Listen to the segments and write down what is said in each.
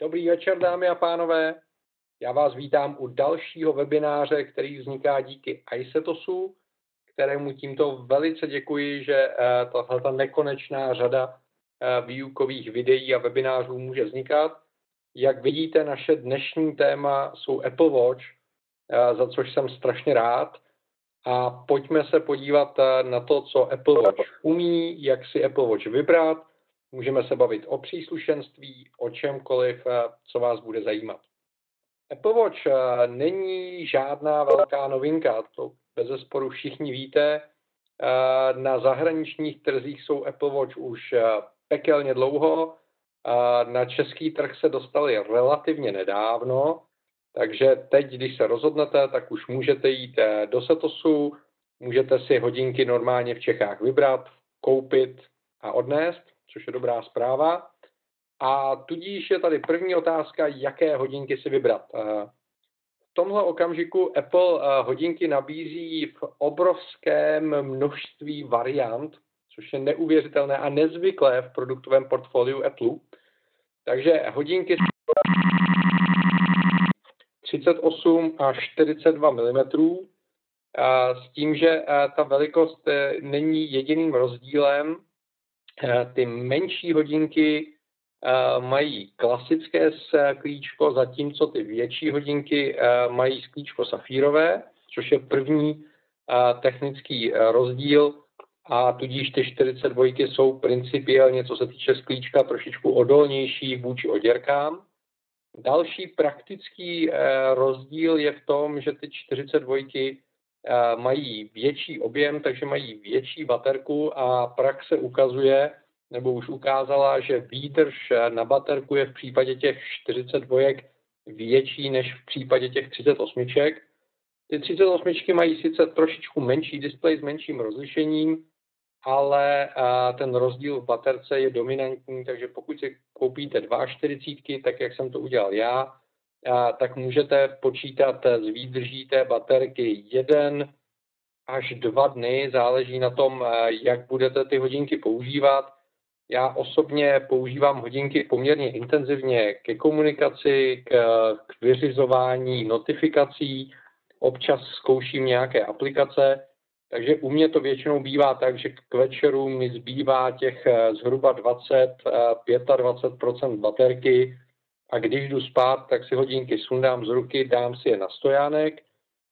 Dobrý večer, dámy a pánové. Já vás vítám u dalšího webináře, který vzniká díky iSetosu, kterému tímto velice děkuji, že eh, tahle nekonečná řada eh, výukových videí a webinářů může vznikat. Jak vidíte, naše dnešní téma jsou Apple Watch, eh, za což jsem strašně rád. A pojďme se podívat na to, co Apple Watch umí, jak si Apple Watch vybrat, Můžeme se bavit o příslušenství, o čemkoliv, eh, co vás bude zajímat. Apple Watch eh, není žádná velká novinka, to bez zesporu všichni víte. Eh, na zahraničních trzích jsou Apple Watch už pekelně dlouho, na český trh se dostali relativně nedávno, takže teď, když se rozhodnete, tak už můžete jít do Setosu, můžete si hodinky normálně v Čechách vybrat, koupit a odnést což je dobrá zpráva. A tudíž je tady první otázka, jaké hodinky si vybrat. Eh, v tomhle okamžiku Apple eh, hodinky nabízí v obrovském množství variant, což je neuvěřitelné a nezvyklé v produktovém portfoliu Apple. Takže hodinky 38 a 42 mm, s tím, že eh, ta velikost není jediným rozdílem, ty menší hodinky eh, mají klasické sklíčko, zatímco ty větší hodinky eh, mají sklíčko safírové, což je první technický rozdíl a tudíž ty 42 jsou principiálně, co se týče sklíčka, trošičku odolnější vůči oděrkám. Další praktický rozdíl je v tom, že ty 42 mají větší objem, takže mají větší baterku a praxe ukazuje, nebo už ukázala, že výdrž na baterku je v případě těch 42 větší než v případě těch 38. Ty 38 mají sice trošičku menší displej s menším rozlišením, ale ten rozdíl v baterce je dominantní, takže pokud si koupíte 42, tak jak jsem to udělal já, tak můžete počítat z výdrží té baterky jeden až dva dny, záleží na tom, jak budete ty hodinky používat. Já osobně používám hodinky poměrně intenzivně ke komunikaci, k, k vyřizování notifikací, občas zkouším nějaké aplikace, takže u mě to většinou bývá tak, že k večeru mi zbývá těch zhruba 20-25% baterky, a když jdu spát, tak si hodinky sundám z ruky, dám si je na stojánek,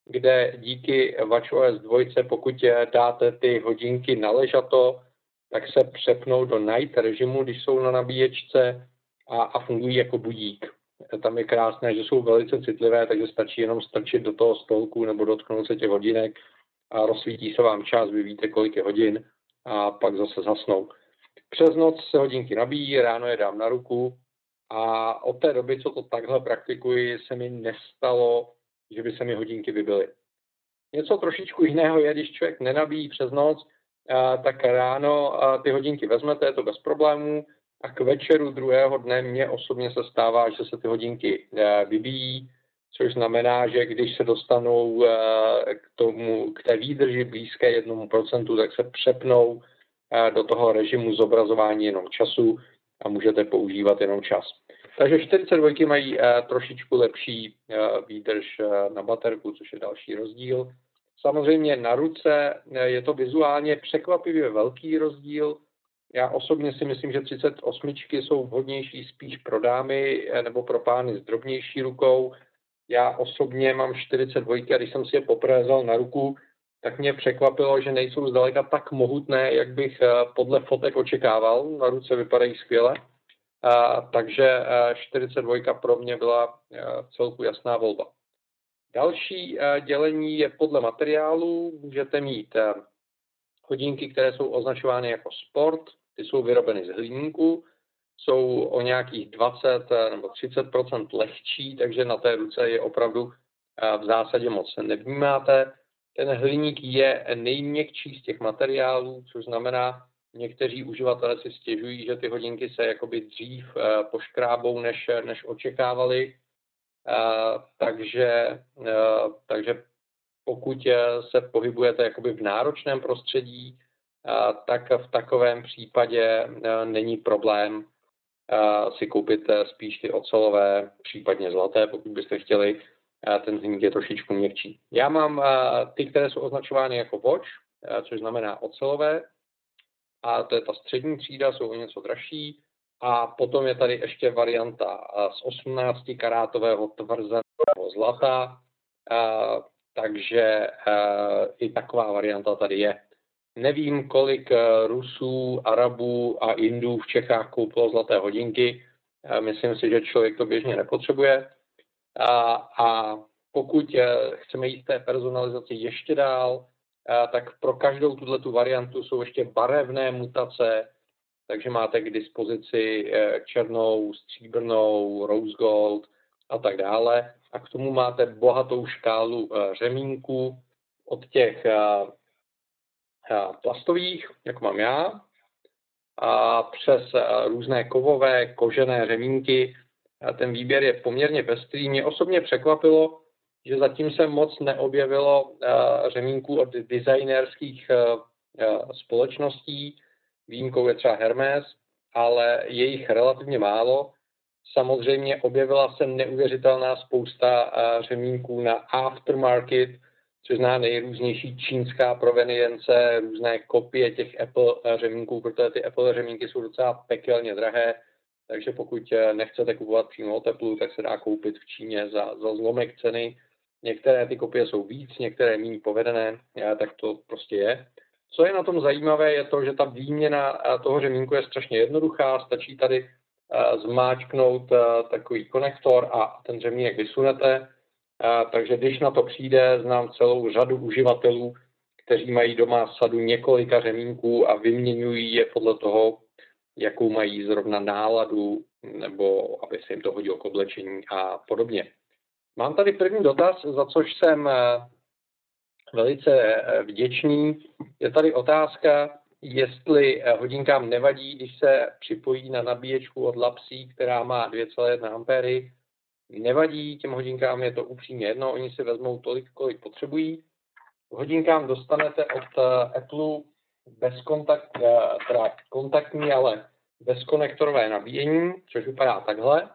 kde díky WatchOS 2, pokud dáte ty hodinky na ležato, tak se přepnou do night režimu, když jsou na nabíječce a, a fungují jako budík. Tam je krásné, že jsou velice citlivé, takže stačí jenom strčit do toho stolku nebo dotknout se těch hodinek a rozsvítí se vám čas, vy víte, kolik je hodin a pak zase zasnou. Přes noc se hodinky nabíjí, ráno je dám na ruku a od té doby, co to takhle praktikuji, se mi nestalo, že by se mi hodinky vybily. Něco trošičku jiného je, když člověk nenabíjí přes noc, tak ráno ty hodinky vezmete, je to bez problémů, a k večeru druhého dne mně osobně se stává, že se ty hodinky e, vybíjí, což znamená, že když se dostanou e, k, tomu, k té výdrži blízké jednomu procentu, tak se přepnou e, do toho režimu zobrazování jenom času, a můžete používat jenom čas. Takže 42 mají eh, trošičku lepší eh, výdrž eh, na baterku, což je další rozdíl. Samozřejmě na ruce je to vizuálně překvapivě velký rozdíl. Já osobně si myslím, že 38 jsou vhodnější spíš pro dámy nebo pro pány s drobnější rukou. Já osobně mám 42 a když jsem si je poprvé na ruku, tak mě překvapilo, že nejsou zdaleka tak mohutné, jak bych eh, podle fotek očekával. Na ruce vypadají skvěle. A, takže 42 eh, pro mě byla eh, celku jasná volba. Další dělení je podle materiálu. Můžete mít hodinky, které jsou označovány jako sport, ty jsou vyrobeny z hliníku, jsou o nějakých 20 nebo 30% lehčí, takže na té ruce je opravdu v zásadě moc nevnímáte. Ten hliník je nejměkčí z těch materiálů, což znamená, někteří uživatelé si stěžují, že ty hodinky se jakoby dřív eh, poškrábou, než, než očekávali. Eh, takže, eh, takže pokud se pohybujete jakoby v náročném prostředí, tak v takovém případě není problém si koupit spíš ty ocelové, případně zlaté, pokud byste chtěli. Ten hliník je trošičku měkčí. Já mám ty, které jsou označovány jako watch, což znamená ocelové, a to je ta střední třída, jsou o něco dražší. A potom je tady ještě varianta z 18 karátového tvrzeného zlata, takže i taková varianta tady je. Nevím, kolik Rusů, Arabů a Indů v Čechách koupilo zlaté hodinky. Myslím si, že člověk to běžně nepotřebuje. A, a pokud chceme jít té personalizaci ještě dál, tak pro každou tuhle tu variantu jsou ještě barevné mutace, takže máte k dispozici e, černou, stříbrnou, rose gold a tak dále. A k tomu máte bohatou škálu řemínků od těch plastových, jak mám já, a přes různé kovové, kožené řemínky. Ten výběr je poměrně pestrý. Mě osobně překvapilo, že zatím se moc neobjevilo uh, řemínků od designerských uh, společností. Výjimkou je třeba Hermes, ale je jich relativně málo. Samozřejmě objevila se neuvěřitelná spousta řemínků na aftermarket, což zná nejrůznější čínská provenience, různé kopie těch Apple řemínků, protože ty Apple řemínky jsou docela pekelně drahé, takže pokud nechcete kupovat přímo Apple, tak se dá koupit v Číně za, za zlomek ceny Některé ty kopie jsou víc, některé méně povedené, tak to prostě je. Co je na tom zajímavé, je to, že ta výměna toho řemínku je strašně jednoduchá. Stačí tady zmáčknout takový konektor a ten řemínek vysunete. Takže když na to přijde, znám celou řadu uživatelů, kteří mají doma sadu několika řemínků a vyměňují je podle toho, jakou mají zrovna náladu, nebo aby se jim to hodilo k oblečení a podobně. Mám tady první dotaz, za což jsem eh, velice eh, vděčný. Je tady otázka, jestli eh, hodinkám nevadí, když se připojí na nabíječku od Lapsí, která má 2,1 ampery. Nevadí, těm hodinkám je to upřímně jedno, oni si vezmou tolik, kolik potřebují. Hodinkám dostanete od Apple bezkontakt, teda kontaktní, ale bezkonektorové nabíjení, což vypadá takhle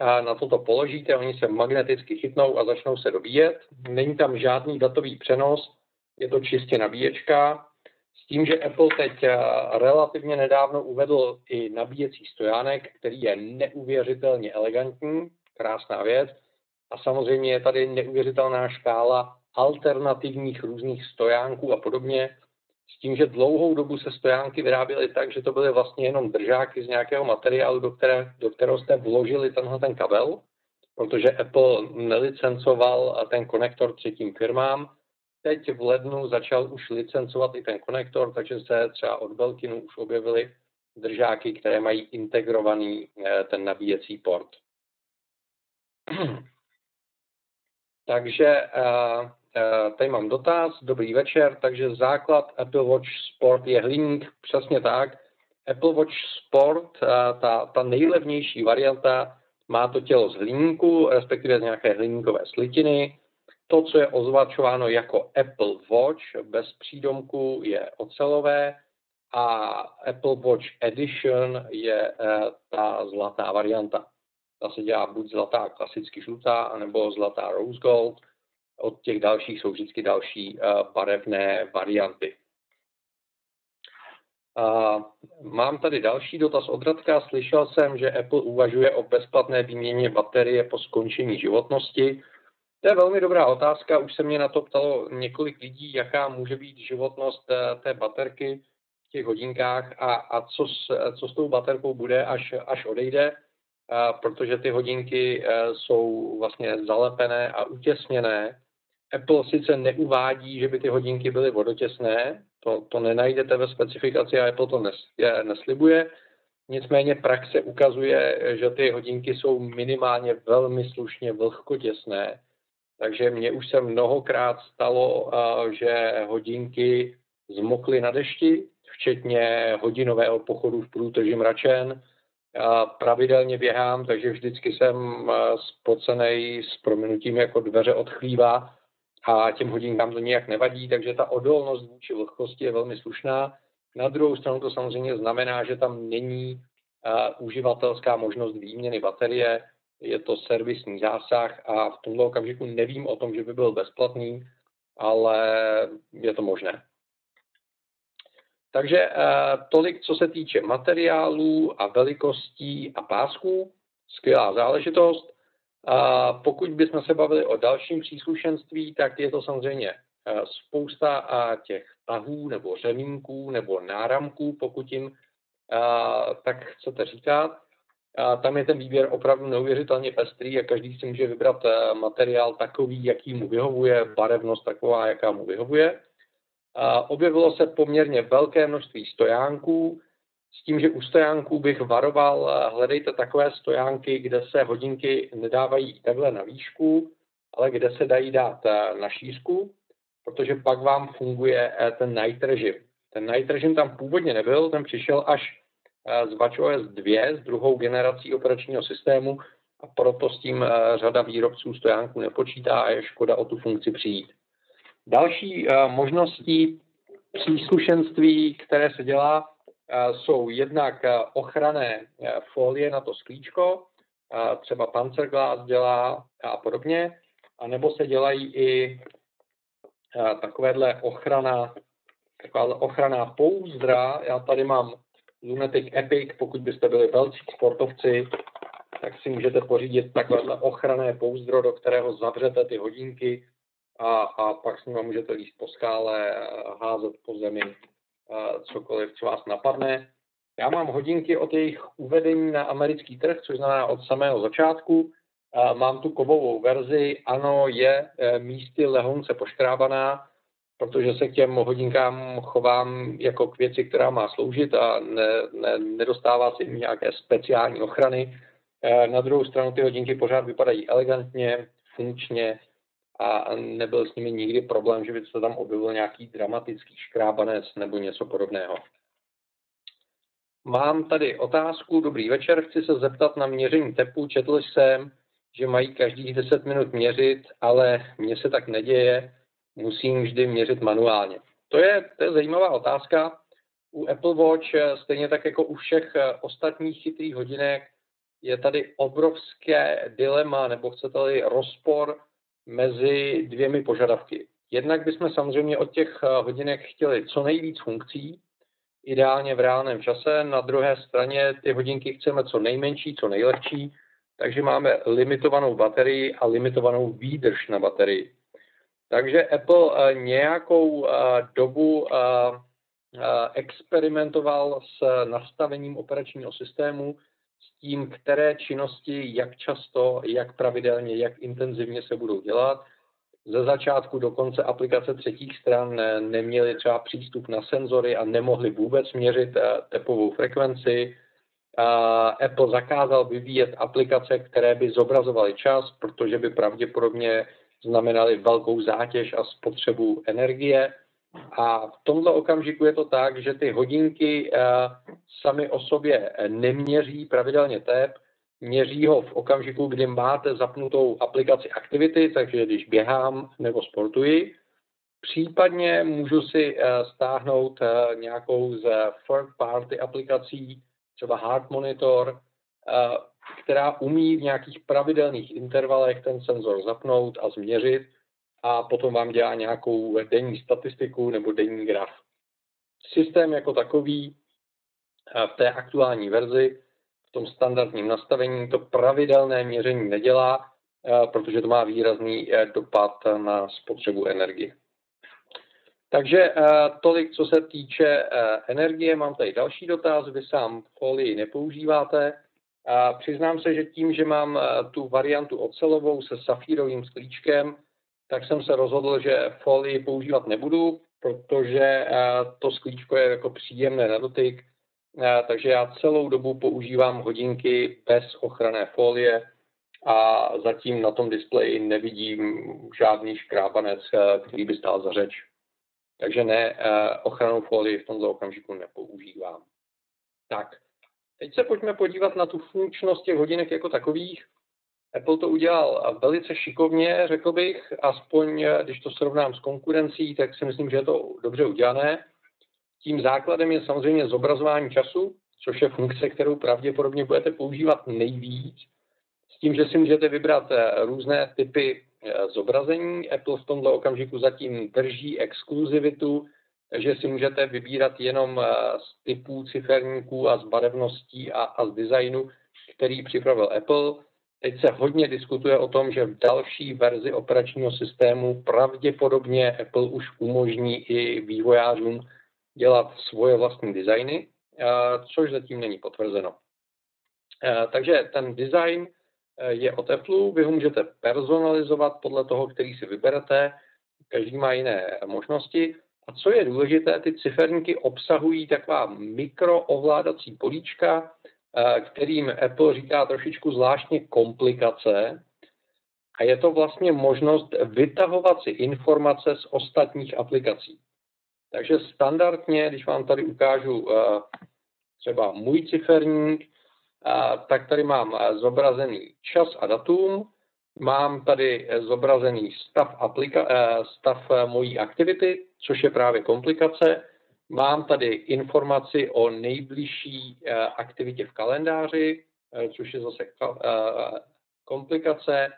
na toto položíte, oni se magneticky chytnou a začnou se dobíjet. Není tam žádný datový přenos, je to čistě nabíječka. S tím, že Apple teď eh, relativně nedávno uvedl i nabíjecí stojánek, který je neuvěřitelně elegantní, krásná věc. A samozřejmě je tady neuvěřitelná škála alternativních různých stojánků a podobně, s tím, že dlouhou dobu se stojánky vyráběly tak, že to byly vlastně jenom držáky z nějakého materiálu, do, které, do kterého jste vložili tenhle ten kabel, protože Apple nelicencoval ten konektor třetím firmám. Teď v lednu začal už licencovat i ten konektor, takže se třeba od Belkinu už objevily držáky, které mají integrovaný eh, ten nabíjecí port. takže eh, tady mám dotaz, dobrý večer, takže základ Apple Watch Sport je hliník, přesně tak. Apple Watch Sport, eh, ta, ta nejlevnější varianta, má to tělo z hliníku, respektive z nějaké hliníkové slitiny. To, co je označováno jako Apple Watch bez přídomku, je ocelové a Apple Watch Edition je eh, ta zlatá varianta. Ta se dělá buď zlatá klasicky žlutá, nebo zlatá rose gold – od těch dalších jsou vždycky další uh, barevné varianty. Uh, mám tady další dotaz od Radka. Slyšel jsem, že Apple uvažuje o bezplatné výměně baterie po skončení životnosti. To je velmi dobrá otázka. Už se mě na to ptalo několik lidí, jaká může být životnost uh, té baterky v těch hodinkách a, a co, s, co s tou baterkou bude, až, až odejde, uh, protože ty hodinky jsou vlastně zalepené a utěsněné Apple sice neuvádí, že by ty hodinky byly vodotěsné, to, to nenajdete ve specifikaci a Apple to nes, je, neslibuje. Nicméně praxe ukazuje, že ty hodinky jsou minimálně velmi slušně vlhkotěsné. Takže mně už se mnohokrát stalo, že hodinky zmokly na dešti, včetně hodinového pochodu v průtrží mračen. Pravidelně běhám, takže vždycky jsem spocenej s prominutím jako dveře odchlívá a těm hodinkám to nijak nevadí, takže ta odolnost vůči vlhkosti je velmi slušná. Na druhou stranu to samozřejmě znamená, že tam není uživatelská možnost výměny baterie, je to servisní zásah a v tomto okamžiku nevím o tom, že by byl bezplatný, ale je to možné. Takže tolik, co se týče materiálů a velikostí a pásků. Skvělá záležitost. A pokud bychom se bavili o dalším příslušenství, tak je to samozřejmě spousta těch tahů nebo řemínků nebo náramků, pokud jim tak chcete říkat. A tam je ten výběr opravdu neuvěřitelně pestrý a každý si může vybrat eh, materiál takový, jaký mu vyhovuje, barevnost taková, jaká mu vyhovuje. A objevilo se poměrně velké množství stojánků, s tím, že u stojánků bych varoval, eh, hledejte takové stojánky, kde se hodinky nedávají takhle na výšku, ale kde se dají dát eh, na šířku, protože pak vám funguje ten night režim. Ten night režim tam původně nebyl, ten přišel až z WatchOS 2, s druhou generací operačního systému a proto s tím eh, řada výrobců stojánku nepočítá a je škoda o tu funkci přijít. Další eh, možností příslušenství, které se dělá, eh, jsou jednak ochranné folie na to sklíčko, třeba Panzerglas dělá a podobně, a nebo se dělají i takovéhle ochrana, taková ochranná pouzdra. Já tady mám Lunatic Epic, pokud byste byli velcí sportovci, tak si můžete pořídit takové ochranné pouzdro, do kterého zavřete ty hodinky a, a pak s nimi můžete líst po skále, házet po zemi, cokoliv, co vás napadne. Já mám hodinky od jejich uvedení na americký trh, což znamená od samého začátku. Mám tu kovovou verzi, ano, je e, místy lehonce poškrábaná, protože se k těm hodinkám chovám jako k věci, která má sloužit a ne, ne, nedostává si nějaké speciální ochrany. E, na druhou stranu ty hodinky pořád vypadají elegantně, funkčně a nebyl s nimi nikdy problém, že by se tam objevil nějaký dramatický škrábanec nebo něco podobného. Mám tady otázku. Dobrý večer, chci se zeptat na měření tepu. Četl jsem, že mají každých 10 minut měřit, ale mně se tak neděje musím vždy měřit manuálně? To je, to je zajímavá otázka. U Apple Watch, stejně tak jako u všech eh, ostatních chytrých hodinek, je tady obrovské dilema, nebo chcete-li rozpor mezi dvěmi požadavky. Jednak bychom samozřejmě od těch eh, hodinek chtěli co nejvíc funkcí, ideálně v reálném čase. Na druhé straně ty hodinky chceme co nejmenší, co nejlehčí, takže máme limitovanou baterii a limitovanou výdrž na baterii. Takže Apple eh, nějakou eh, dobu experimentoval s nastavením operačního systému, s tím, které činnosti, jak často, jak pravidelně, jak intenzivně se budou dělat. Ze začátku do konce aplikace třetích stran neměli třeba přístup na senzory a nemohli vůbec měřit tepovou frekvenci. Apple zakázal vyvíjet aplikace, které by zobrazovaly čas, protože by pravděpodobně znamenaly velkou zátěž a spotřebu energie. A v tomto okamžiku je to tak, že ty hodinky uh, sami o sobě neměří pravidelně tep, měří ho v okamžiku, kdy máte zapnutou aplikaci aktivity, takže když běhám nebo sportuji, případně můžu si uh, stáhnout uh, nějakou z third party aplikací, třeba Heart Monitor, která umí v nějakých pravidelných intervalech ten senzor zapnout a změřit a potom vám dělá nějakou denní statistiku nebo denní graf. Systém jako takový v té aktuální verzi, v tom standardním nastavení, to pravidelné měření nedělá, protože to má výrazný e, dopad na spotřebu energie. Takže tolik, co se týče e, energie. Mám tady další dotaz. Vy sám folii nepoužíváte. Přiznám se, že tím, že mám tu variantu ocelovou se safírovým sklíčkem, tak jsem se rozhodl, že folii používat nebudu, protože eh, to sklíčko je jako příjemné na dotyk, eh, takže já celou dobu používám hodinky bez ochranné folie a zatím na tom displeji nevidím žádný škrábanec, který by stál za řeč. Takže ne, ochranou folii v tomto okamžiku nepoužívám. Tak, Teď se pojďme podívat na tu funkčnost těch hodinek jako takových. Apple to udělal velice šikovně, řekl bych, aspoň když to srovnám s konkurencí, tak si myslím, že je to dobře udělané. Tím základem je samozřejmě zobrazování času. což je funkce, kterou pravděpodobně budete používat nejvíc, s tím, že si můžete vybrat různé typy zobrazení. Apple v tomto okamžiku zatím drží exkluzivitu, takže si můžete vybírat jenom z typů ciferníků a z barevností a, a z designu, který připravil Apple. Teď se hodně diskutuje o tom, že v další verzi operačního systému pravděpodobně Apple už umožní i vývojářům dělat svoje vlastní designy, což zatím není potvrzeno. Takže ten design je od Apple, vy ho můžete personalizovat podle toho, který si vyberete, každý má jiné možnosti. A co je důležité, ty ciferníky obsahují taková mikroovládací políčka, kterým Apple říká trošičku zvláštně komplikace. A je to vlastně možnost vytahovat si informace z ostatních aplikací. Takže standardně, když vám tady ukážu třeba můj ciferník, tak tady mám zobrazený čas a datum, mám tady zobrazený stav, aplika- stav mojí aktivity, což je právě komplikace, Mám tady informaci o nejbližší eh, aktivitě v kalendáři, eh, což je zase eh, komplikace,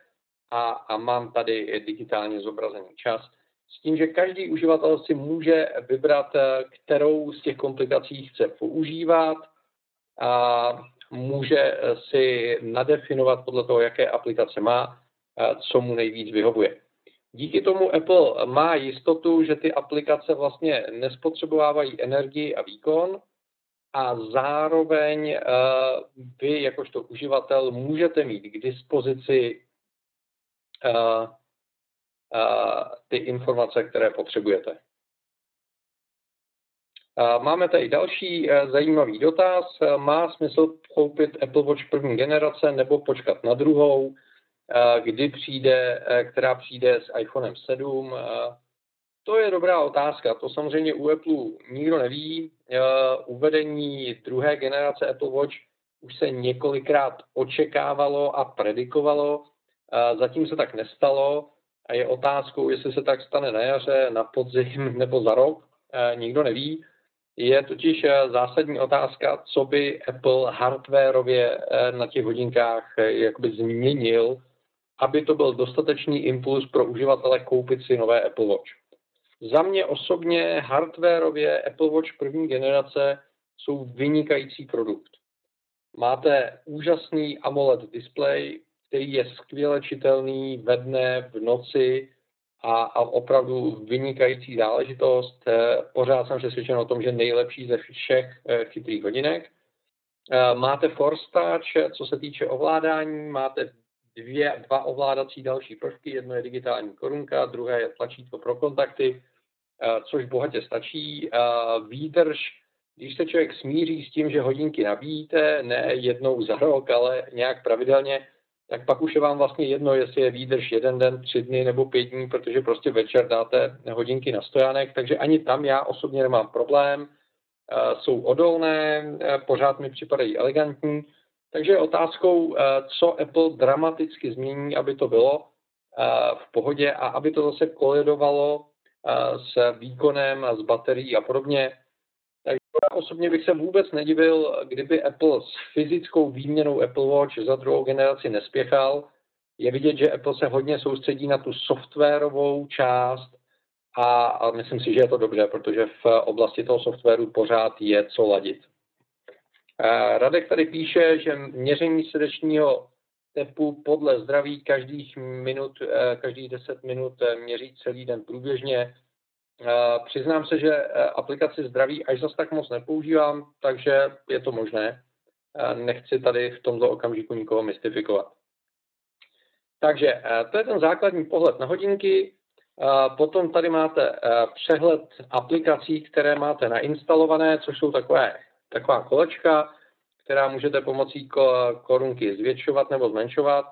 a, a mám tady digitálně zobrazený čas. S tím, že každý uživatel si může vybrat, kterou z těch komplikací chce používat a může si nadefinovat podle toho, jaké aplikace má, co mu nejvíc vyhovuje. Díky tomu Apple má jistotu, že ty aplikace vlastně nespotřebovávají energii a výkon a zároveň uh, vy jakožto uživatel můžete mít k dispozici uh, uh, ty informace, které potřebujete. Máme tady další zajímavý dotaz. Má smysl koupit Apple Watch první generace nebo počkat na druhou? Kdy přijde, která přijde s iPhonem 7. To je dobrá otázka. To samozřejmě u Apple nikdo neví. Uvedení druhé generace Apple Watch už se několikrát očekávalo a predikovalo. Zatím se tak nestalo a je otázkou, jestli se tak stane na jaře, na podzim nebo za rok. Nikdo neví. Je totiž zásadní otázka, co by Apple hardwareově na těch hodinkách jakoby změnil, aby to byl dostatečný impuls pro uživatele koupit si nové Apple Watch. Za mě osobně hardwareově Apple Watch první generace jsou vynikající produkt. Máte úžasný AMOLED display, který je skvěle čitelný ve dne, v noci a, a opravdu vynikající záležitost. Pořád jsem přesvědčen o tom, že nejlepší ze všech eh, chytrých hodinek. Eh, máte Force Touch, co se týče ovládání, máte dvě, dva ovládací další prvky. Jedno je digitální korunka, druhé je tlačítko pro kontakty, eh, což bohatě stačí. Eh, výdrž, když se člověk smíří s tím, že hodinky nabíjíte, ne jednou za rok, ale nějak pravidelně, tak pak už je vám vlastně jedno, jestli je výdrž jeden den, tři dny nebo pět dní, protože prostě večer dáte hodinky na stojánek, takže ani tam já osobně nemám problém. Eh, jsou odolné, pořád mi připadají elegantní takže je otázkou, eh, co Apple dramaticky změní, aby to bylo eh, v pohodě a aby to zase kolidovalo eh, s výkonem, s baterií a podobně. Takže já osobně bych se vůbec nedivil, kdyby Apple s fyzickou výměnou Apple Watch za druhou generaci nespěchal. Je vidět, že Apple se hodně soustředí na tu softwarovou část a, a myslím si, že je to dobře, protože v oblasti toho softwaru pořád je co ladit. Radek tady píše, že měření srdečního tepu podle zdraví každých minut, eh, každých 10 minut eh, měří celý den průběžně. Přiznám se, že eh, aplikaci zdraví až zas tak moc nepoužívám, takže je to možné. Nechci tady v tomto okamžiku nikoho mystifikovat. Takže to je ten základní pohled na hodinky. Potom tady máte přehled aplikací, které máte nainstalované, což jsou takové taková kolečka, která můžete pomocí korunky zvětšovat nebo zmenšovat.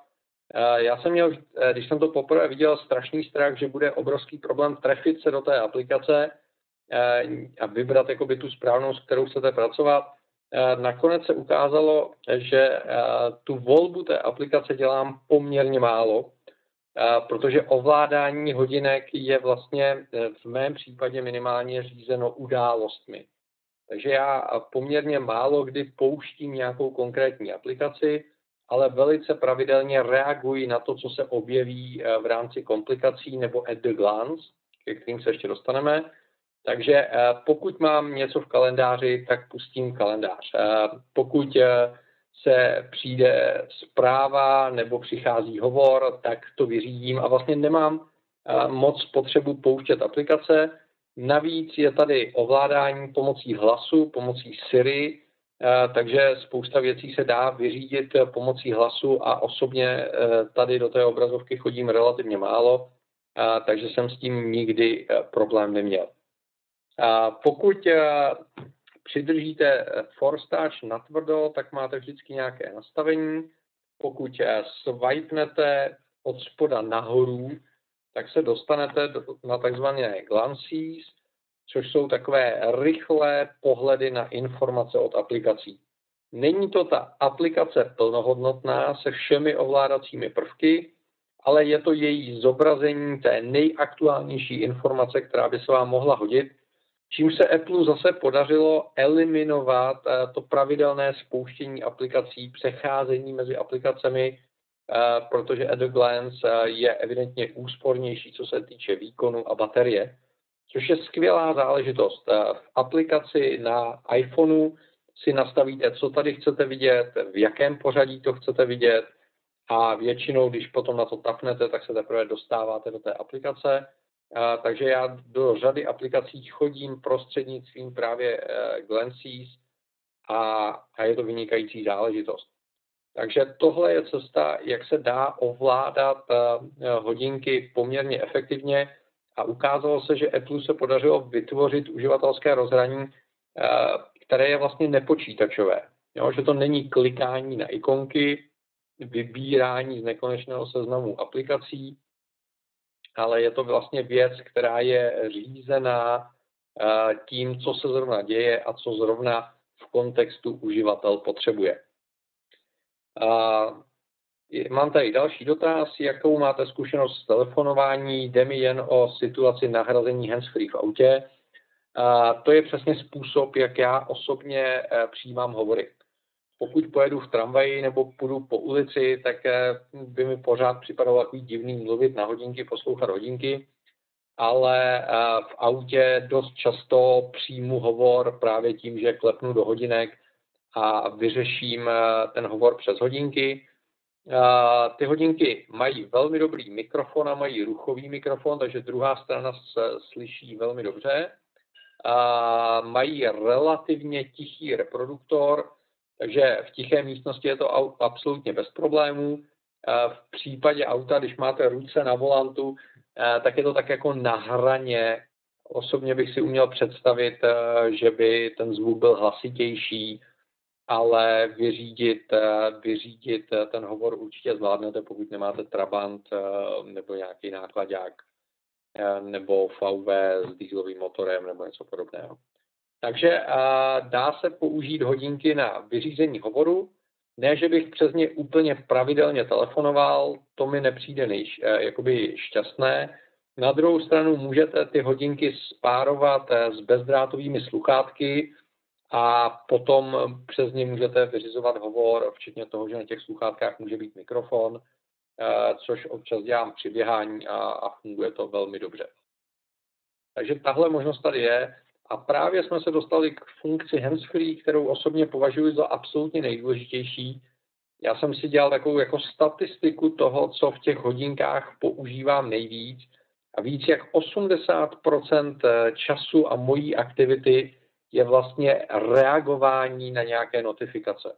Já jsem měl, eh, když jsem to poprvé viděl, strašný strach, že bude obrovský problém trefit se do té aplikace eh, a vybrat jakoby tu správnou, s kterou chcete pracovat. Nakonec se ukázalo, že tu volbu té aplikace dělám poměrně málo, protože ovládání hodinek je vlastně v mém případě minimálně řízeno událostmi. Takže já poměrně málo kdy pouštím nějakou konkrétní aplikaci, ale velice pravidelně reagují na to, co se objeví eh, v rámci komplikací nebo at the glance, ke kterým se ještě dostaneme. Takže eh, pokud mám něco v kalendáři, tak pustím kalendář. Eh, pokud se přijde zpráva nebo přichází hovor, tak to vyřídím a vlastně nemám moc potřebu pouštět aplikace. Navíc je tady ovládání pomocí hlasu, pomocí Siri, Eh, takže spousta věcí se dá vyřídit pomocí hlasu a osobně eh, tady do té obrazovky chodím relativně málo, eh, takže jsem s tím nikdy problém neměl. Pokud přidržíte Force Touch na tvrdo, tak máte vždycky nějaké nastavení. Pokud swipenete od spoda nahoru, tak se dostanete na takzvané glances, což jsou takové rychlé pohledy na informace od aplikací. Není to ta aplikace plnohodnotná se všemi ovládacími prvky, ale je to její zobrazení té nejaktuálnější informace, která by se vám mohla hodit, čím se Apple zase podařilo eliminovat eh, to pravidelné spouštění aplikací, přecházení mezi aplikacemi, protože At a Glance eh, je evidentně úspornější, co se týče výkonu a baterie což je skvělá záležitost. Eh, v aplikaci na iPhoneu si nastavíte, co tady chcete vidět, v jakém pořadí to chcete vidět a většinou, když potom na to tapnete, tak se teprve dostáváte do té aplikace. Eh, takže já do řady aplikací chodím prostřednictvím právě eh, Glances a, a je to vynikající záležitost. Takže tohle je cesta, jak se dá ovládat hodinky poměrně efektivně a ukázalo se, že Apple se podařilo vytvořit uživatelské rozhraní, eh, které je vlastně nepočítačové. Jo, že to není klikání na ikonky, vybírání z nekonečného seznamu aplikací, ale je to vlastně věc, která je řízená eh, tím, co se zrovna děje a co zrovna v kontextu uživatel potřebuje. Mám tady další dotaz. Jakou máte zkušenost s telefonování? Jde mi jen o situaci nahrazení handsfree v autě. A to je přesně způsob, jak já osobně eh, přijímám hovory. Pokud pojedu v tramvaji nebo půjdu po ulici, tak eh, by mi pořád připadalo takový divný mluvit na hodinky, poslouchat hodinky, ale eh, v autě dost často přijmu hovor právě tím, že klepnu do hodinek a vyřeším ten hovor přes hodinky ty hodinky mají velmi dobrý mikrofon a mají ruchový mikrofon, takže druhá strana se slyší velmi dobře. Mají relativně tichý reproduktor, takže v tiché místnosti je to absolutně bez problémů. V případě auta, když máte ruce na volantu, tak je to tak jako na hraně. Osobně bych si uměl představit, že by ten zvuk byl hlasitější, ale vyřídit, eh, vyřídit eh, ten hovor určitě zvládnete, pokud nemáte Trabant eh, nebo nějaký nákladák nebo VW s dieselovým motorem nebo něco podobného. Takže dá se použít hodinky na vyřízení hovoru. Ne, že bych přes ně úplně pravidelně telefonoval, to mi nepřijde nejš, jakoby šťastné. Na druhou stranu můžete ty hodinky spárovat s bezdrátovými sluchátky, a potom přes ně můžete vyřizovat hovor, včetně toho, že na těch sluchátkách může být mikrofon, eh, což občas dělám při běhání a, a funguje to velmi dobře. Takže tahle možnost tady je a právě jsme se dostali k funkci handsfree, kterou osobně považuji za absolutně nejdůležitější. Já jsem si dělal takovou jako statistiku toho, co v těch hodinkách používám nejvíc a víc jak 80% času a mojí aktivity je vlastně reagování na nějaké notifikace.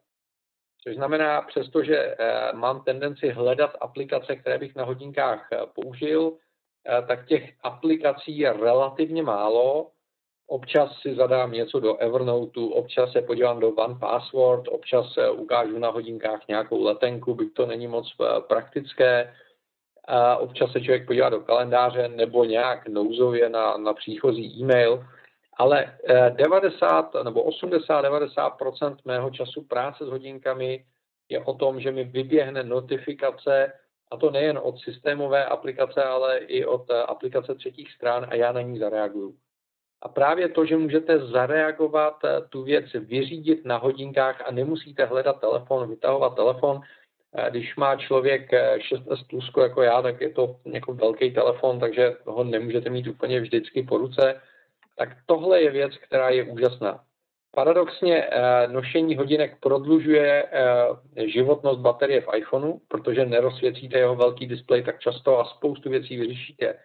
Což znamená, přestože eh, mám tendenci hledat aplikace, které bych na hodinkách eh, použil, eh, tak těch aplikací je relativně málo. Občas si zadám něco do Evernoteu, občas se podívám do One Password, občas ukážu na hodinkách nějakou letenku, byť to není moc praktické. Občas se člověk podívá do kalendáře nebo nějak nouzově na, na příchozí e-mail ale 90 eh, nebo 80-90 mého času práce s hodinkami je o tom, že mi vyběhne notifikace, a to nejen od systémové aplikace, ale i od eh, aplikace třetích stran a já na ní zareaguju. A právě to, že můžete zareagovat eh, tu věc, vyřídit na hodinkách a nemusíte hledat telefon, vytahovat telefon. Když má člověk 6S plus jako já, tak je to jako velký telefon, takže ho nemůžete mít úplně vždycky po ruce. Tak tohle je věc, která je úžasná. Paradoxně eh, nošení hodinek prodlužuje životnost baterie v iPhoneu, protože nerozsvěcíte jeho velký displej tak často a spoustu věcí vyřešíte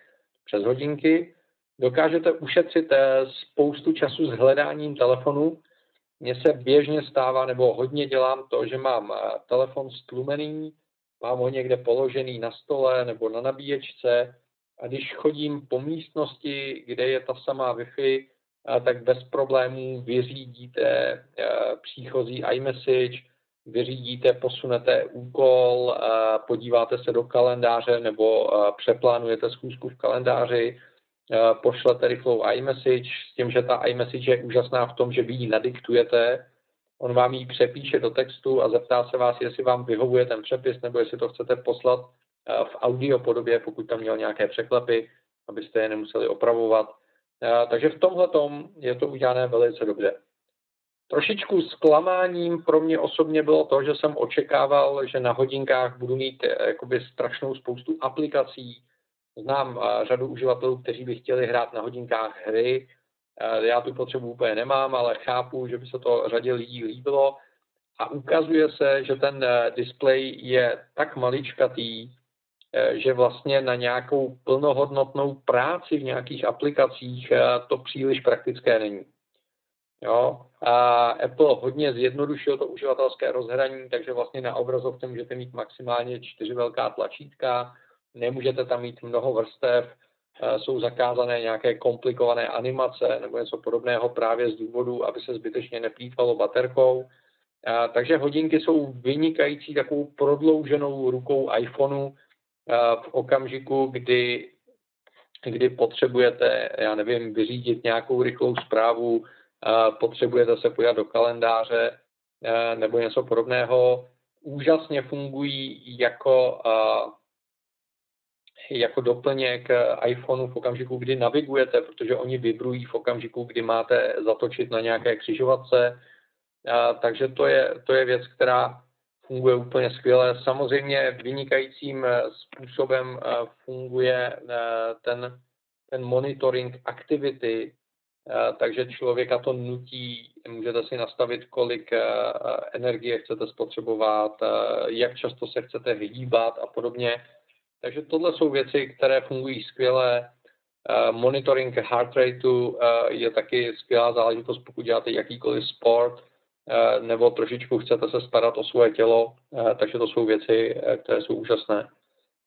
přes hodinky. Dokážete ušetřit eh, spoustu času s hledáním telefonu. Mně se běžně stává, nebo hodně dělám to, že mám eh, telefon stlumený, mám ho někde položený na stole nebo na nabíječce a když chodím po místnosti, kde je ta samá Wi-Fi, eh, tak bez problémů vyřídíte příchozí iMessage, vyřídíte, posunete úkol, podíváte se do kalendáře nebo přeplánujete schůzku v kalendáři, pošlete rychlou iMessage s tím, že ta iMessage je úžasná v tom, že vy ji nadiktujete, on vám ji přepíše do textu a zeptá se vás, jestli vám vyhovuje ten přepis, nebo jestli to chcete poslat v audio podobě, pokud tam měl nějaké překlepy, abyste je nemuseli opravovat. Takže v tomhle je to udělané velice dobře. Trošičku zklamáním pro mě osobně bylo to, že jsem očekával, že na hodinkách budu mít eh, jakoby strašnou spoustu aplikací. Znám eh, řadu uživatelů, kteří by chtěli hrát na hodinkách hry. Eh, já tu potřebu úplně nemám, ale chápu, že by se to řadě lidí líbilo. A ukazuje se, že ten displej je tak maličkatý, že vlastně na nějakou plnohodnotnou práci v nějakých aplikacích to příliš praktické není. Jo? A Apple hodně zjednodušil to uživatelské rozhraní, takže vlastně na obrazovce můžete mít maximálně čtyři velká tlačítka, nemůžete tam mít mnoho vrstev, jsou zakázané nějaké komplikované animace nebo něco podobného právě z důvodu, aby se zbytečně neplýtvalo baterkou. Takže hodinky jsou vynikající takovou prodlouženou rukou iPhoneu v okamžiku, kdy, kdy potřebujete, já nevím, vyřídit nějakou rychlou zprávu, potřebujete se podívat do kalendáře eh, nebo něco podobného, úžasně fungují jako, eh, jako doplněk iPhoneu v okamžiku, kdy navigujete, protože oni vibrují v okamžiku, kdy máte zatočit na nějaké křižovatce. Eh, takže to je, to je věc, která funguje úplně skvěle. Samozřejmě vynikajícím způsobem funguje ten, ten monitoring aktivity Eh, takže člověka to nutí, můžete si nastavit, kolik eh, energie chcete spotřebovat, eh, jak často se chcete hýbat a podobně. Takže tohle jsou věci, které fungují skvěle. Monitoring heart rateu je taky skvělá záležitost, pokud děláte jakýkoliv sport nebo trošičku chcete se starat o svoje tělo, takže to jsou věci, které jsou úžasné.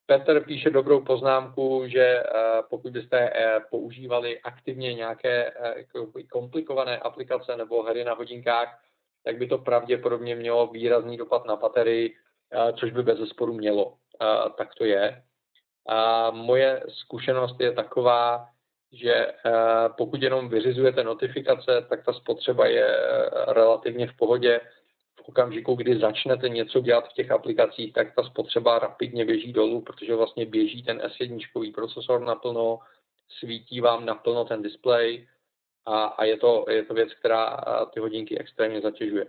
Petr píše dobrou poznámku, že eh, pokud byste eh, používali aktivně nějaké eh, jako komplikované aplikace nebo hry na hodinkách, tak by to pravděpodobně mělo výrazný dopad na baterii, což by bez zesporu mělo. Tak to je. A moje zkušenost je taková, že pokud jenom vyřizujete notifikace, tak ta spotřeba je relativně v pohodě v okamžiku, kdy začnete něco dělat v těch aplikacích, tak ta spotřeba rapidně běží dolů, protože vlastně běží ten S1 procesor naplno, svítí vám naplno ten displej a, a je, to, je to věc, která ty hodinky extrémně zatěžuje.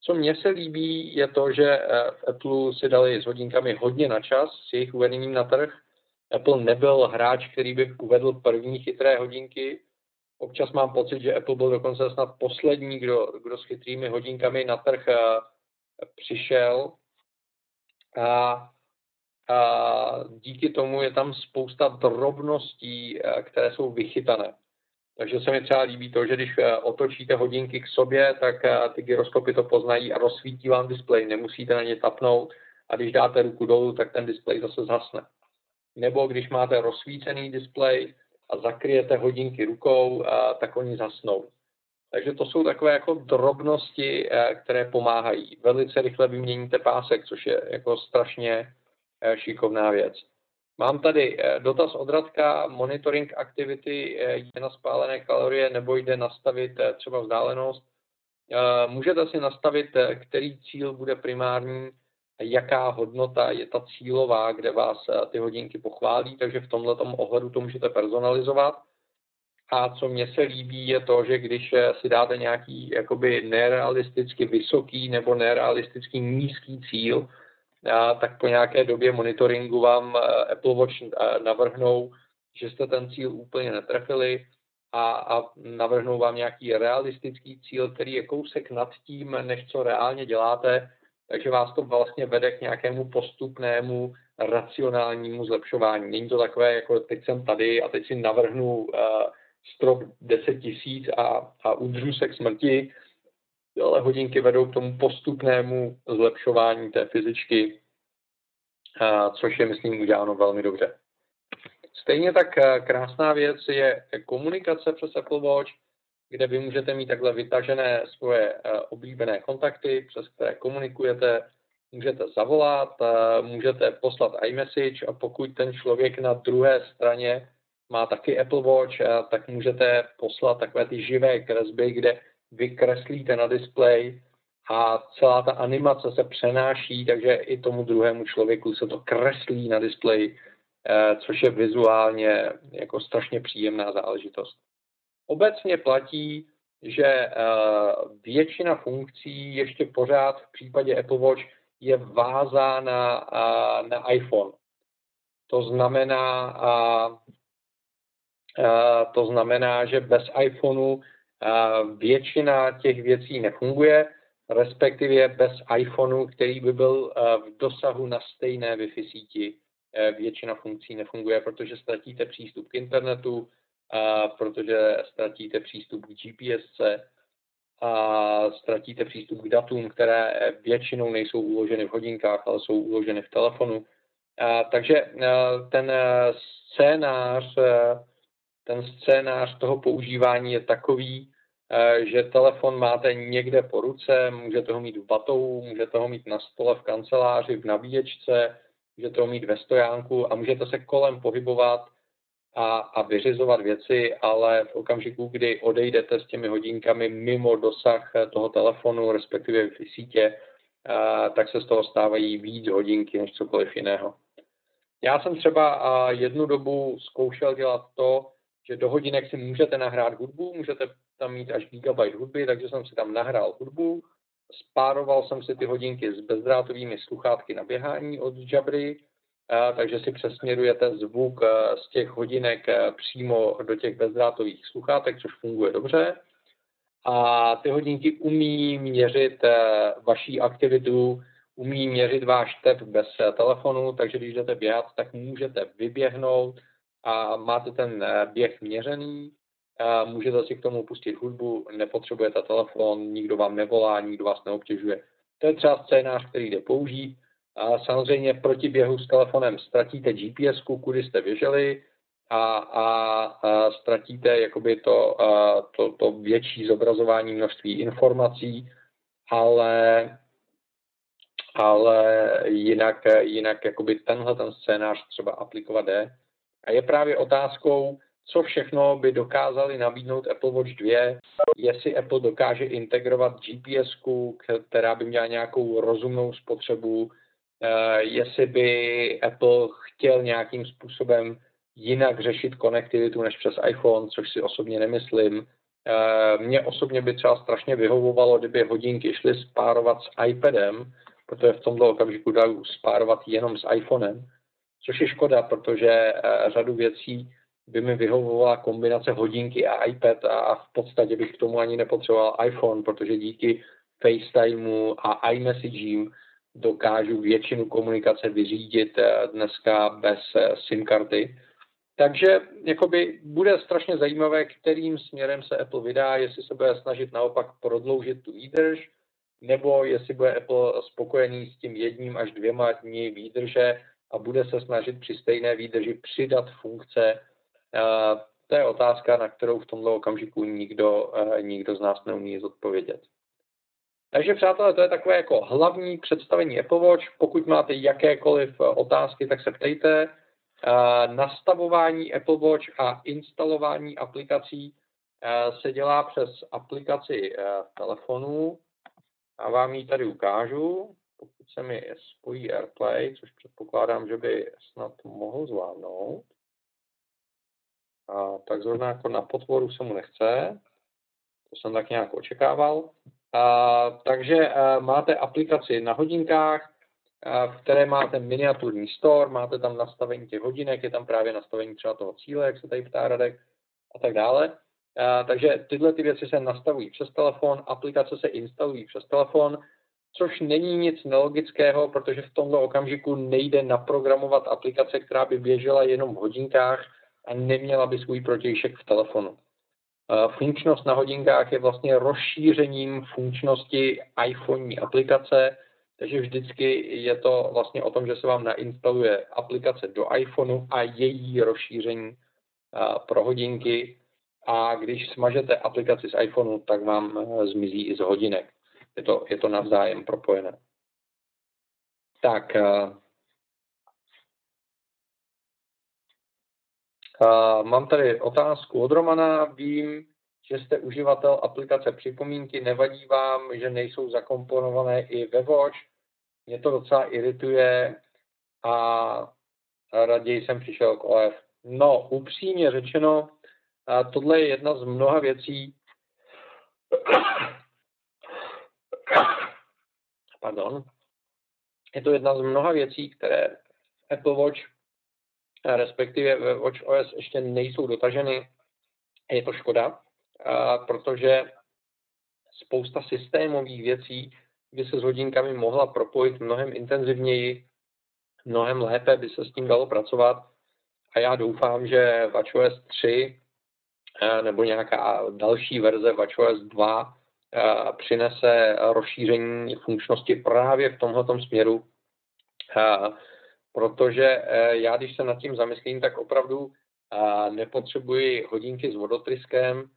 Co mně se líbí, je to, že v Apple si dali s hodinkami hodně na čas s jejich uvedením na trh. Apple nebyl hráč, který by uvedl první chytré hodinky, Občas mám pocit, že Apple byl dokonce snad poslední, kdo, kdo s chytrými hodinkami na trh uh, přišel. A, a díky tomu je tam spousta drobností, uh, které jsou vychytané. Takže se mi třeba líbí to, že když uh, otočíte hodinky k sobě, tak ty gyroskopy to poznají a rozsvítí vám displej. Nemusíte na ně tapnout a když dáte ruku dolů, tak ten displej zase zhasne. Nebo když máte rozsvícený displej, a zakryjete hodinky rukou, tak oni zasnou. Takže to jsou takové jako drobnosti, eh, které pomáhají. Velice rychle vyměníte pásek, což je jako strašně eh, šikovná věc. Mám tady eh, dotaz od Radka, monitoring aktivity je na spálené kalorie nebo jde nastavit třeba vzdálenost. Můžete si nastavit, který cíl bude primární jaká hodnota je ta cílová, kde vás eh, ty hodinky pochválí, takže v tomhle ohledu to můžete personalizovat. A co mně se líbí, je to, že když si dáte nějaký jakoby nerealisticky vysoký nebo nerealisticky nízký cíl, tak po nějaké době monitoringu vám Apple Watch navrhnou, že jste ten cíl úplně netrefili a, a navrhnou vám nějaký realistický cíl, který je kousek nad tím, než co reálně děláte, takže vás to vlastně vede k nějakému postupnému racionálnímu zlepšování. Není to takové, jako teď jsem tady a teď si navrhnu uh, strop 10 tisíc a, a udržu se k smrti, ale hodinky vedou k tomu postupnému zlepšování té fyzičky, uh, což je, myslím, uděláno velmi dobře. Stejně tak uh, krásná věc je komunikace přes Apple Watch, kde vy můžete mít takhle vytažené svoje uh, oblíbené kontakty, přes které komunikujete, můžete zavolat, můžete poslat iMessage a pokud ten člověk na druhé straně má taky Apple Watch, tak můžete poslat takové ty živé kresby, kde vy kreslíte na displeji a celá ta animace se přenáší, takže i tomu druhému člověku se to kreslí na displeji, což je vizuálně jako strašně příjemná záležitost. Obecně platí, že e, většina funkcí ještě pořád v případě Apple Watch je vázána na iPhone. To znamená, to znamená, že bez iPhoneu většina těch věcí nefunguje, respektive bez iPhoneu, který by byl v dosahu na stejné Wi-Fi síti, většina funkcí nefunguje, protože ztratíte přístup k internetu, protože ztratíte přístup k GPSce, a ztratíte přístup k datům, které většinou nejsou uloženy v hodinkách, ale jsou uloženy v telefonu. A, takže a, ten scénář, ten scénář toho používání je takový, že telefon máte někde po ruce, můžete ho mít v batou, můžete ho mít na stole v kanceláři, v nabíječce, můžete ho mít ve stojánku a můžete se kolem pohybovat a, a vyřizovat věci, ale v okamžiku, kdy odejdete s těmi hodinkami mimo dosah toho telefonu, respektive v sítě, a, tak se z toho stávají víc hodinky než cokoliv jiného. Já jsem třeba a, jednu dobu zkoušel dělat to, že do hodinek si můžete nahrát hudbu, můžete tam mít až gigabyte hudby, takže jsem si tam nahrál hudbu, spároval jsem si ty hodinky s bezdrátovými sluchátky na běhání od Jabry, takže si přesměrujete zvuk z těch hodinek přímo do těch bezdrátových sluchátek, což funguje dobře. A ty hodinky umí měřit vaší aktivitu, umí měřit váš tep bez telefonu, takže když jdete běhat, tak můžete vyběhnout a máte ten běh měřený, můžete si k tomu pustit hudbu, nepotřebujete telefon, nikdo vám nevolá, nikdo vás neobtěžuje. To je třeba scénář, který jde použít a samozřejmě proti běhu s telefonem ztratíte GPS, kudy jste běželi a, a, a ztratíte jakoby to, a, to, to větší zobrazování množství informací, ale, ale jinak, jinak jakoby tenhle ten scénář třeba aplikovat jde. A je právě otázkou, co všechno by dokázali nabídnout Apple Watch 2, jestli Apple dokáže integrovat GPS, která by měla nějakou rozumnou spotřebu, jestli by Apple chtěl nějakým způsobem jinak řešit konektivitu než přes iPhone, což si osobně nemyslím. Eh, mně osobně by třeba strašně vyhovovalo, kdyby hodinky šly spárovat s iPadem, protože v tomto okamžiku dají spárovat jenom s iPhonem, což je škoda, protože eh, řadu věcí by mi vyhovovala kombinace hodinky a iPad a v podstatě bych k tomu ani nepotřeboval iPhone, protože díky FaceTimeu a iMessaging dokážu většinu komunikace vyřídit eh, dneska bez eh, SIM karty. Takže jakoby bude strašně zajímavé, kterým směrem se Apple vydá, jestli se bude snažit naopak prodloužit tu výdrž, nebo jestli bude Apple spokojený s tím jedním až dvěma dní výdrže a bude se snažit při stejné výdrži přidat funkce. Eh, to je otázka, na kterou v tomto okamžiku nikdo, nikdo z nás neumí zodpovědět. Takže přátelé, to je takové jako hlavní představení Apple Watch. Pokud máte jakékoliv eh, otázky, tak se ptejte. Eh, nastavování Apple Watch a instalování aplikací eh, se dělá přes aplikaci v telefonu. A vám ji tady ukážu. Pokud se mi spojí AirPlay, což předpokládám, že by snad mohl zvládnout. a, tak zrovna jako na potvoru se mu nechce. To jsem tak nějak očekával. Takže a, máte aplikaci na hodinkách, a, v které máte miniaturní store, máte tam nastavení těch hodinek, je tam právě nastavení třeba toho cíle, jak se tady ptá Radek, a tak dále. A, takže tyhle ty věci se nastavují přes telefon, aplikace se instalují přes telefon, což není nic nelogického, protože v tomto okamžiku nejde naprogramovat aplikace, která by běžela jenom v hodinkách a neměla by svůj protějšek v telefonu. Funkčnost na hodinkách je vlastně rozšířením funkčnosti iPhone aplikace, takže vždycky je to vlastně o tom, že se vám nainstaluje aplikace do iPhoneu a její rozšíření pro hodinky a když smažete aplikaci z iPhoneu, tak vám e, zmizí i z hodinek. Je to, je to navzájem propojené. Tak, mám tady otázku od Romana. Vím, že jste uživatel aplikace připomínky, nevadí vám, že nejsou zakomponované i ve Watch. Mě to docela irituje a raději jsem přišel k OF. No, upřímně řečeno, tohle je jedna z mnoha věcí, pardon, je to jedna z mnoha věcí, které Apple Watch, respektive ve Watch OS ještě nejsou dotaženy. Je to škoda, protože spousta systémových věcí by se s hodinkami mohla propojit mnohem intenzivněji, mnohem lépe by se s tím dalo pracovat. A já doufám, že WatchOS 3 nebo nějaká další verze WatchOS 2 přinese rozšíření funkčnosti právě v tomto směru, protože e, já, když se nad tím zamyslím, tak opravdu nepotřebuji hodinky s vodotryskem,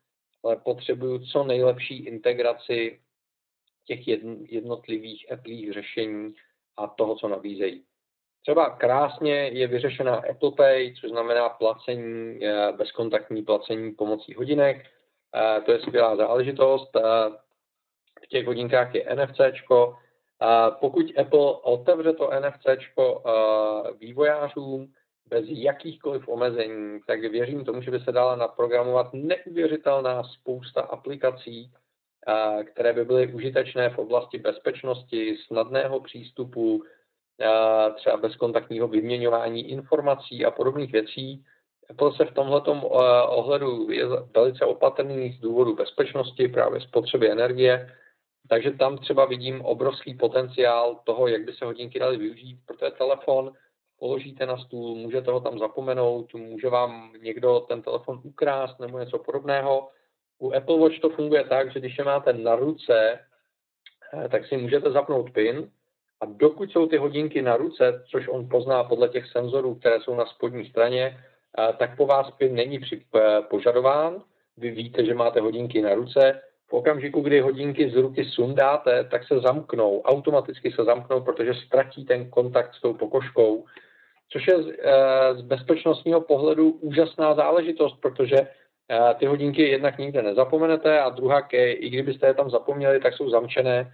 ale potřebuju co nejlepší integraci těch jednotlivých Apple řešení a toho, co nabízejí. Třeba krásně je vyřešena Apple Pay, což znamená placení, e, bezkontaktní placení pomocí hodinek. To je skvělá záležitost v těch hodinkách je NFC. Pokud Apple otevře to NFC vývojářům bez jakýchkoliv omezení, tak věřím tomu, že by se dala naprogramovat neuvěřitelná spousta aplikací, které by byly užitečné v oblasti bezpečnosti, snadného přístupu, třeba bezkontaktního vyměňování informací a podobných věcí. Apple se v tomto ohledu je velice opatrný z důvodu bezpečnosti, právě spotřeby energie takže tam třeba vidím obrovský potenciál toho, jak by se hodinky daly využít, protože telefon položíte na stůl, můžete ho tam zapomenout, může vám někdo ten telefon ukrást nebo něco podobného. U Apple Watch to funguje tak, že když je máte na ruce, eh, tak si můžete zapnout PIN a dokud jsou ty hodinky na ruce, což on pozná podle těch senzorů, které jsou na spodní straně, eh, tak po vás PIN není eh, požadován. Vy víte, že máte hodinky na ruce, v okamžiku, kdy hodinky z ruky sundáte, tak se zamknou, automaticky se zamknou, protože ztratí ten kontakt s tou pokožkou, což je eh, z bezpečnostního pohledu úžasná záležitost, protože eh, ty hodinky jednak nikde nezapomenete a druhá, i kdybyste je tam zapomněli, tak jsou zamčené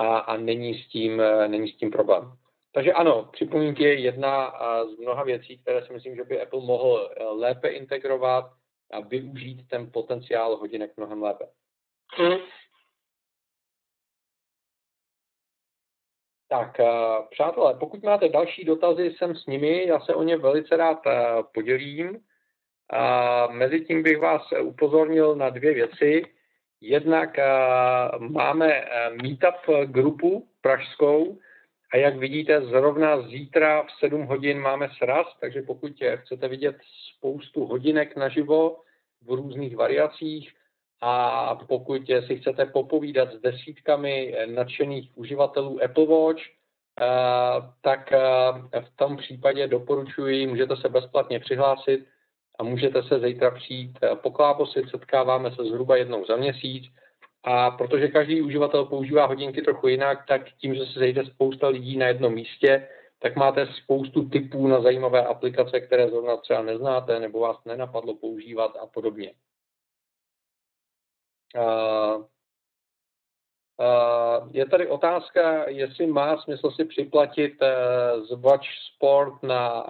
a, a není, s tím, eh, není s tím problém. Takže ano, připomínky je jedna z mnoha věcí, které si myslím, že by Apple mohl lépe integrovat a využít ten potenciál hodinek mnohem lépe. Tak, eh, přátelé, pokud máte další dotazy, jsem s nimi, já se o ně velice rád eh, podělím. A mezi tím bych vás upozornil na dvě věci. Jednak eh, máme meetup grupu pražskou a jak vidíte, zrovna zítra v 7 hodin máme sraz, takže pokud chcete vidět spoustu hodinek naživo v různých variacích, a pokud si chcete popovídat s desítkami nadšených uživatelů Apple Watch, eh, tak eh, v tom případě doporučuji, můžete se bezplatně přihlásit a můžete se zítra přijít eh, pokláposit, setkáváme se zhruba jednou za měsíc a protože každý uživatel používá hodinky trochu jinak, tak tím, že se zejde spousta lidí na jednom místě, tak máte spoustu typů na zajímavé aplikace, které zrovna třeba neznáte nebo vás nenapadlo používat a podobně. Je tady otázka, jestli má smysl si připlatit eh, z Watch Sport na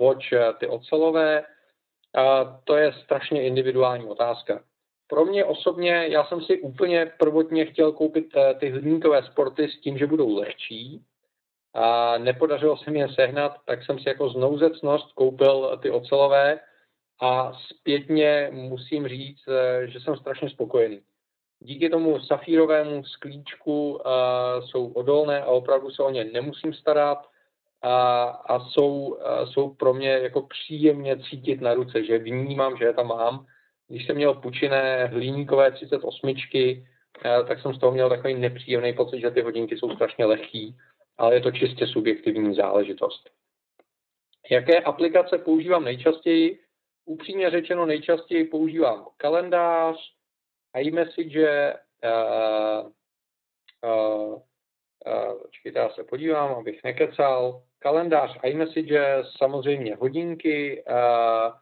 Watch eh, ty ocelové. to je strašně individuální otázka. Pro mě osobně, já jsem si úplně prvotně chtěl koupit eh, ty hliníkové sporty s tím, že budou lehčí. A nepodařilo se mi je sehnat, tak jsem si jako znouzecnost koupil ty ocelové a zpětně musím říct, eh, že jsem strašně spokojený. Díky tomu safírovému sklíčku uh, jsou odolné a opravdu se o ně nemusím starat a, a jsou, uh, jsou pro mě jako příjemně cítit na ruce, že vnímám, že je tam mám. Když jsem měl pučiné hliníkové 38, uh, tak jsem z toho měl takový nepříjemný pocit, že ty hodinky jsou strašně lehký, ale je to čistě subjektivní záležitost. Jaké aplikace používám nejčastěji? Upřímně řečeno nejčastěji používám kalendář, iMessage, uh, uh, uh, já se podívám, abych nekecal, kalendář iMessage, samozřejmě hodinky, uh,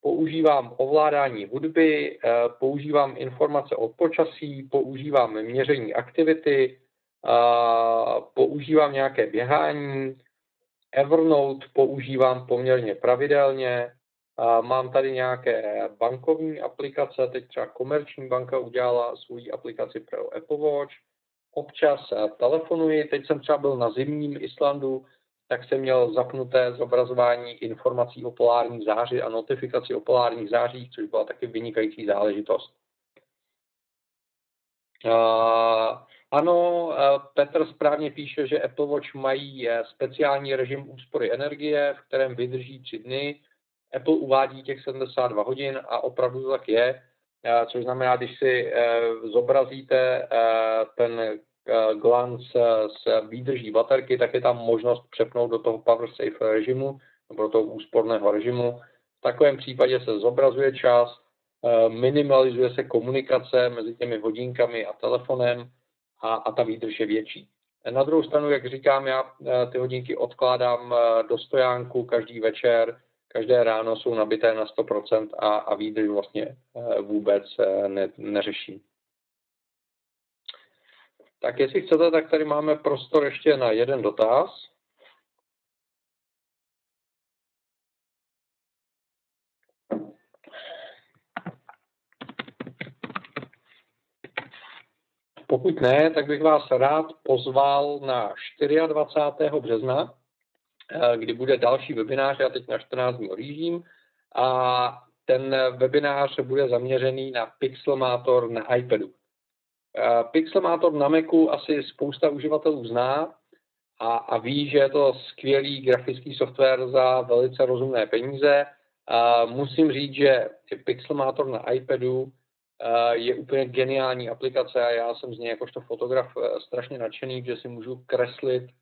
používám ovládání hudby, uh, používám informace od počasí, používám měření aktivity, uh, používám nějaké běhání, Evernote používám poměrně pravidelně, Mám tady nějaké bankovní aplikace, teď třeba Komerční banka udělala svou aplikaci pro Apple Watch. Občas telefonuji, teď jsem třeba byl na zimním Islandu, tak jsem měl zapnuté zobrazování informací o polárních záři a notifikaci o polárních zářích, což byla taky vynikající záležitost. Uh, ano, uh, Petr správně píše, že Apple Watch mají speciální režim úspory energie, v kterém vydrží tři dny Apple uvádí těch 72 hodin a opravdu to tak je, eh, což znamená, když si eh, zobrazíte eh, ten glanc s výdrží baterky, tak je tam možnost přepnout do toho Power Safe režimu, nebo do toho úsporného režimu. V takovém případě se zobrazuje čas, minimalizuje se komunikace mezi těmi hodinkami a telefonem a, a ta výdrž je větší. Na druhou stranu, jak říkám, já ty hodinky odkládám do stojánku každý večer, každé ráno jsou nabité na 100% a, a výdrž vlastně eh, vůbec eh, ne, neřeší. Tak jestli chcete, tak tady máme prostor ještě na jeden dotaz. Pokud ne, tak bych vás rád pozval na 24. března kdy bude další webinář, já teď na 14 dní odjíždím, a ten webinář bude zaměřený na Pixelmator na iPadu. Eh, Pixelmator na Macu asi spousta uživatelů zná a, a ví, že je to skvělý grafický software za velice rozumné peníze. A musím říct, že Pixelmator na iPadu eh, je úplně geniální aplikace a já jsem z něj jakožto fotograf strašně nadšený, že si můžu kreslit Eh,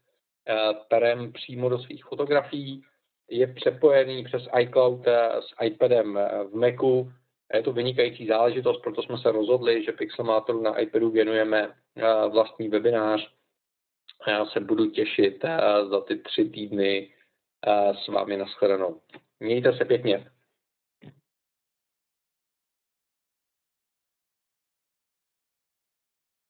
perem přímo do svých fotografií, je přepojený přes iCloud eh, s iPadem eh, v Macu. Je to vynikající záležitost, proto jsme se rozhodli, že Pixelmatoru na iPadu věnujeme vlastní webinář. Já se budu těšit za ty tři týdny s vámi na shledanou. Mějte se pěkně.